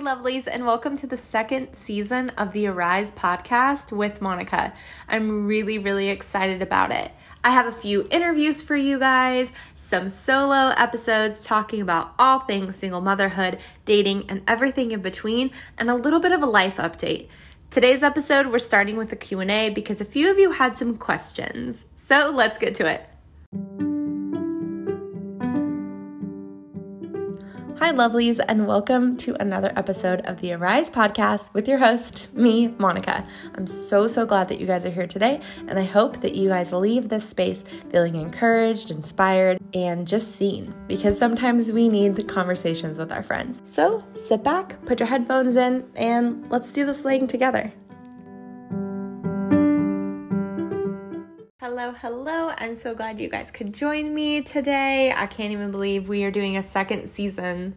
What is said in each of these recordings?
Lovelies, and welcome to the second season of the Arise podcast with Monica. I'm really, really excited about it. I have a few interviews for you guys, some solo episodes talking about all things single motherhood, dating, and everything in between, and a little bit of a life update. Today's episode, we're starting with a Q&A because a few of you had some questions. So let's get to it. Hi, lovelies, and welcome to another episode of the Arise podcast with your host, me, Monica. I'm so, so glad that you guys are here today, and I hope that you guys leave this space feeling encouraged, inspired, and just seen because sometimes we need the conversations with our friends. So sit back, put your headphones in, and let's do this laying together. Hello, hello. I'm so glad you guys could join me today. I can't even believe we are doing a second season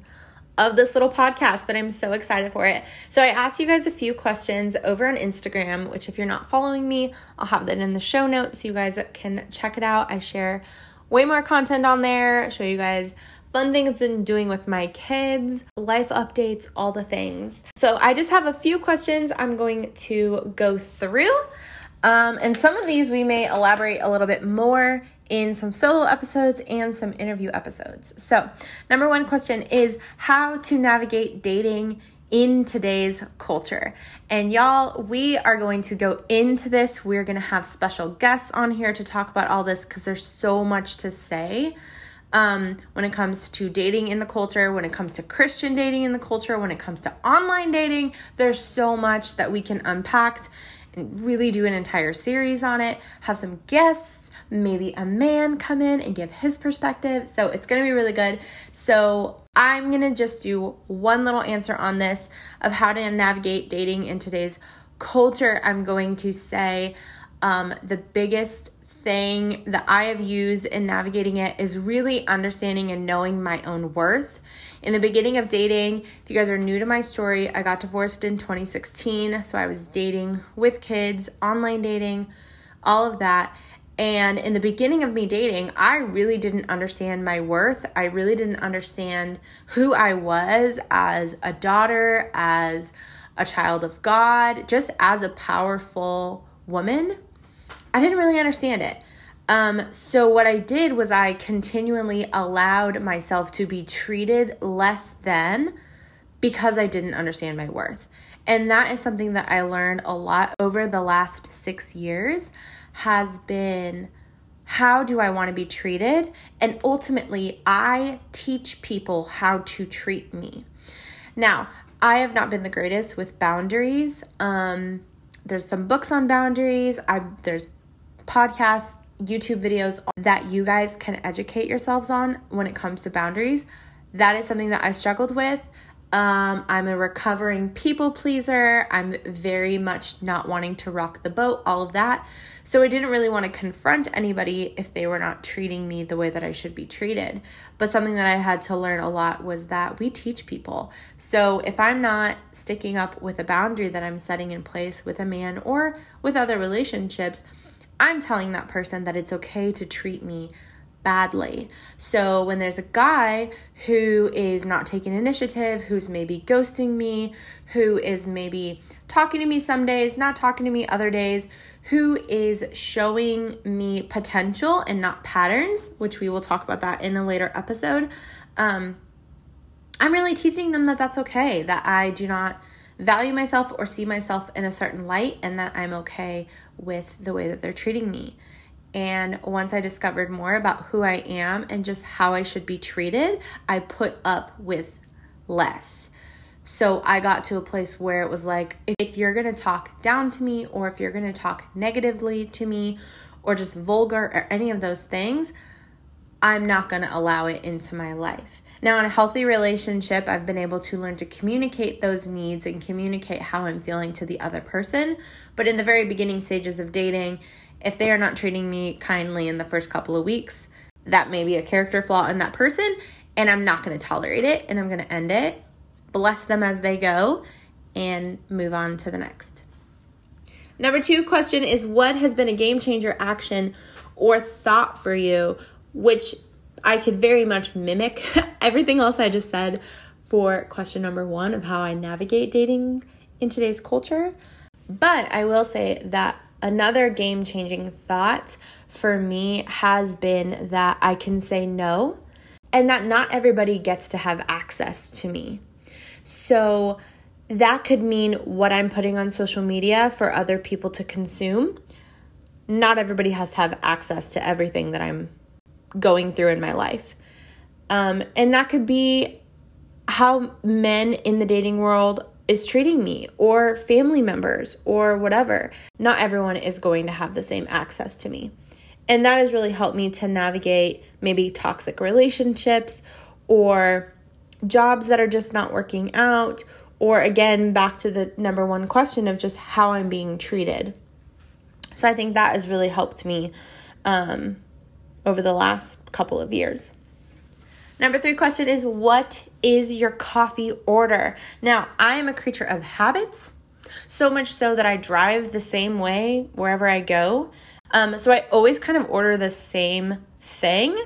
of this little podcast, but I'm so excited for it. So, I asked you guys a few questions over on Instagram, which, if you're not following me, I'll have that in the show notes so you guys can check it out. I share way more content on there, show you guys fun things I've been doing with my kids, life updates, all the things. So, I just have a few questions I'm going to go through. Um, and some of these we may elaborate a little bit more in some solo episodes and some interview episodes. So, number one question is how to navigate dating in today's culture. And y'all, we are going to go into this. We're going to have special guests on here to talk about all this because there's so much to say. Um, when it comes to dating in the culture, when it comes to Christian dating in the culture, when it comes to online dating, there's so much that we can unpack really do an entire series on it, have some guests, maybe a man come in and give his perspective. So it's going to be really good. So I'm going to just do one little answer on this of how to navigate dating in today's culture. I'm going to say um, the biggest thing that I have used in navigating it is really understanding and knowing my own worth in the beginning of dating, if you guys are new to my story, I got divorced in 2016. So I was dating with kids, online dating, all of that. And in the beginning of me dating, I really didn't understand my worth. I really didn't understand who I was as a daughter, as a child of God, just as a powerful woman. I didn't really understand it. Um, so what I did was I continually allowed myself to be treated less than because I didn't understand my worth. And that is something that I learned a lot over the last 6 years has been how do I want to be treated? And ultimately, I teach people how to treat me. Now, I have not been the greatest with boundaries. Um, there's some books on boundaries. I there's podcasts YouTube videos that you guys can educate yourselves on when it comes to boundaries. That is something that I struggled with. Um, I'm a recovering people pleaser. I'm very much not wanting to rock the boat, all of that. So I didn't really want to confront anybody if they were not treating me the way that I should be treated. But something that I had to learn a lot was that we teach people. So if I'm not sticking up with a boundary that I'm setting in place with a man or with other relationships, I'm telling that person that it's okay to treat me badly. So when there's a guy who is not taking initiative, who's maybe ghosting me, who is maybe talking to me some days, not talking to me other days, who is showing me potential and not patterns, which we will talk about that in a later episode. Um, I'm really teaching them that that's okay, that I do not value myself or see myself in a certain light and that I'm okay with the way that they're treating me. And once I discovered more about who I am and just how I should be treated, I put up with less. So I got to a place where it was like, if you're gonna talk down to me, or if you're gonna talk negatively to me, or just vulgar, or any of those things, I'm not gonna allow it into my life. Now, in a healthy relationship, I've been able to learn to communicate those needs and communicate how I'm feeling to the other person. But in the very beginning stages of dating, if they are not treating me kindly in the first couple of weeks, that may be a character flaw in that person, and I'm not going to tolerate it and I'm going to end it, bless them as they go, and move on to the next. Number two question is What has been a game changer action or thought for you, which I could very much mimic everything else I just said for question number one of how I navigate dating in today's culture. But I will say that another game changing thought for me has been that I can say no and that not everybody gets to have access to me. So that could mean what I'm putting on social media for other people to consume. Not everybody has to have access to everything that I'm going through in my life. Um, and that could be how men in the dating world is treating me or family members or whatever. Not everyone is going to have the same access to me. And that has really helped me to navigate maybe toxic relationships or jobs that are just not working out or again, back to the number one question of just how I'm being treated. So I think that has really helped me um, over the last couple of years. Number three question is What is your coffee order? Now, I am a creature of habits, so much so that I drive the same way wherever I go. Um, so I always kind of order the same thing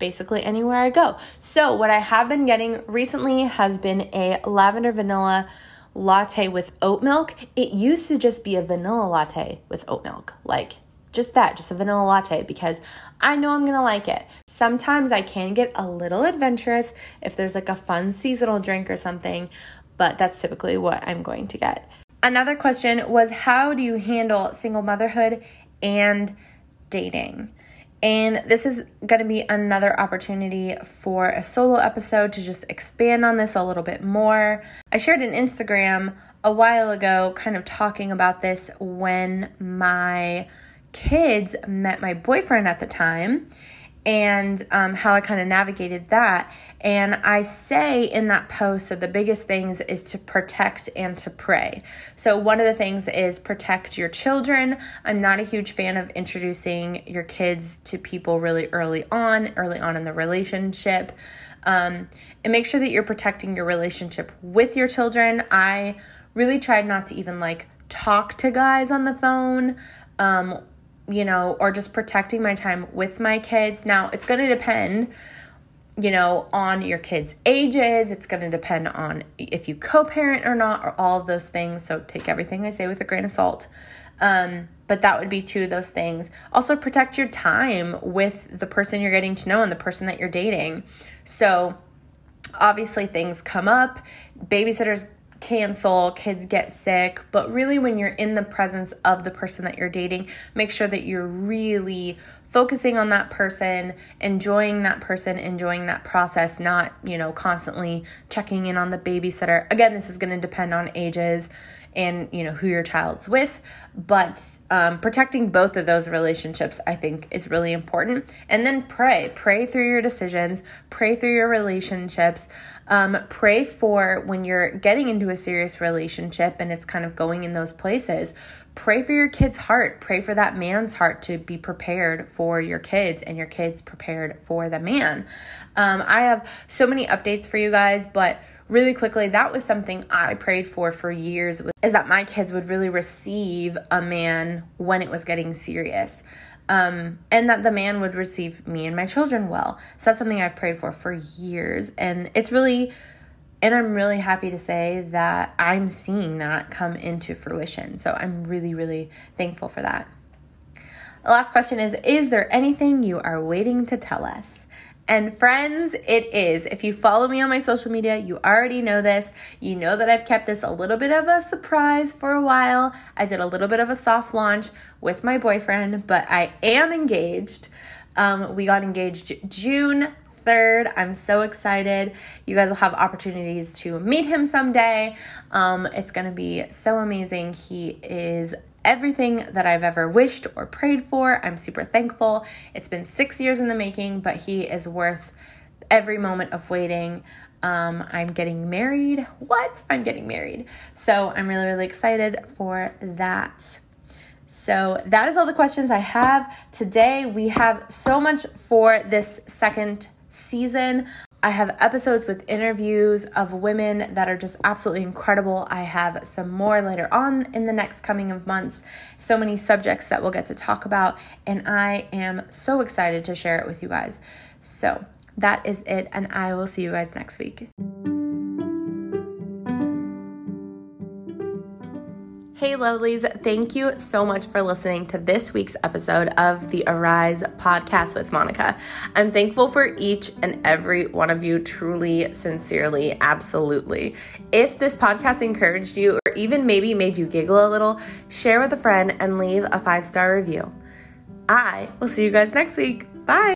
basically anywhere I go. So, what I have been getting recently has been a lavender vanilla latte with oat milk. It used to just be a vanilla latte with oat milk. Like, just that, just a vanilla latte, because I know I'm gonna like it. Sometimes I can get a little adventurous if there's like a fun seasonal drink or something, but that's typically what I'm going to get. Another question was How do you handle single motherhood and dating? And this is going to be another opportunity for a solo episode to just expand on this a little bit more. I shared an Instagram a while ago, kind of talking about this when my kids met my boyfriend at the time and um, how I kind of navigated that. And I say in that post that the biggest things is to protect and to pray. So, one of the things is protect your children. I'm not a huge fan of introducing your kids to people really early on, early on in the relationship. Um, and make sure that you're protecting your relationship with your children. I really tried not to even like talk to guys on the phone. Um, you know, or just protecting my time with my kids. Now, it's going to depend, you know, on your kids' ages. It's going to depend on if you co parent or not, or all of those things. So take everything I say with a grain of salt. Um, but that would be two of those things. Also, protect your time with the person you're getting to know and the person that you're dating. So, obviously, things come up. Babysitters cancel, kids get sick, but really when you're in the presence of the person that you're dating, make sure that you're really focusing on that person, enjoying that person, enjoying that process, not, you know, constantly checking in on the babysitter. Again, this is going to depend on ages and you know who your child's with. But um, protecting both of those relationships i think is really important. And then pray. Pray through your decisions. Pray through your relationships. Um, pray for when you're getting into a serious relationship and it's kind of going in those places pray for your kid's heart. Pray for that man's heart to be prepared for your kids and your kids prepared for the man. Um, i have so many updates for you guys but really quickly, that was something I prayed for for years is that my kids would really receive a man when it was getting serious. Um, and that the man would receive me and my children well. So that's something I've prayed for for years. And it's really, and I'm really happy to say that I'm seeing that come into fruition. So I'm really, really thankful for that. The last question is Is there anything you are waiting to tell us? And friends, it is. If you follow me on my social media, you already know this. You know that I've kept this a little bit of a surprise for a while. I did a little bit of a soft launch with my boyfriend, but I am engaged. Um, we got engaged June 3rd. I'm so excited. You guys will have opportunities to meet him someday. Um, it's going to be so amazing. He is everything that I've ever wished or prayed for. I'm super thankful. It's been six years in the making, but he is worth every moment of waiting. Um, I'm getting married. What? I'm getting married. So I'm really, really excited for that. So that is all the questions I have today. We have so much for this second season. I have episodes with interviews of women that are just absolutely incredible. I have some more later on in the next coming of months. So many subjects that we'll get to talk about, and I am so excited to share it with you guys. So that is it, and I will see you guys next week. Hey, lovelies, thank you so much for listening to this week's episode of the Arise podcast with Monica. I'm thankful for each and every one of you, truly, sincerely, absolutely. If this podcast encouraged you or even maybe made you giggle a little, share with a friend and leave a five star review. I will see you guys next week. Bye.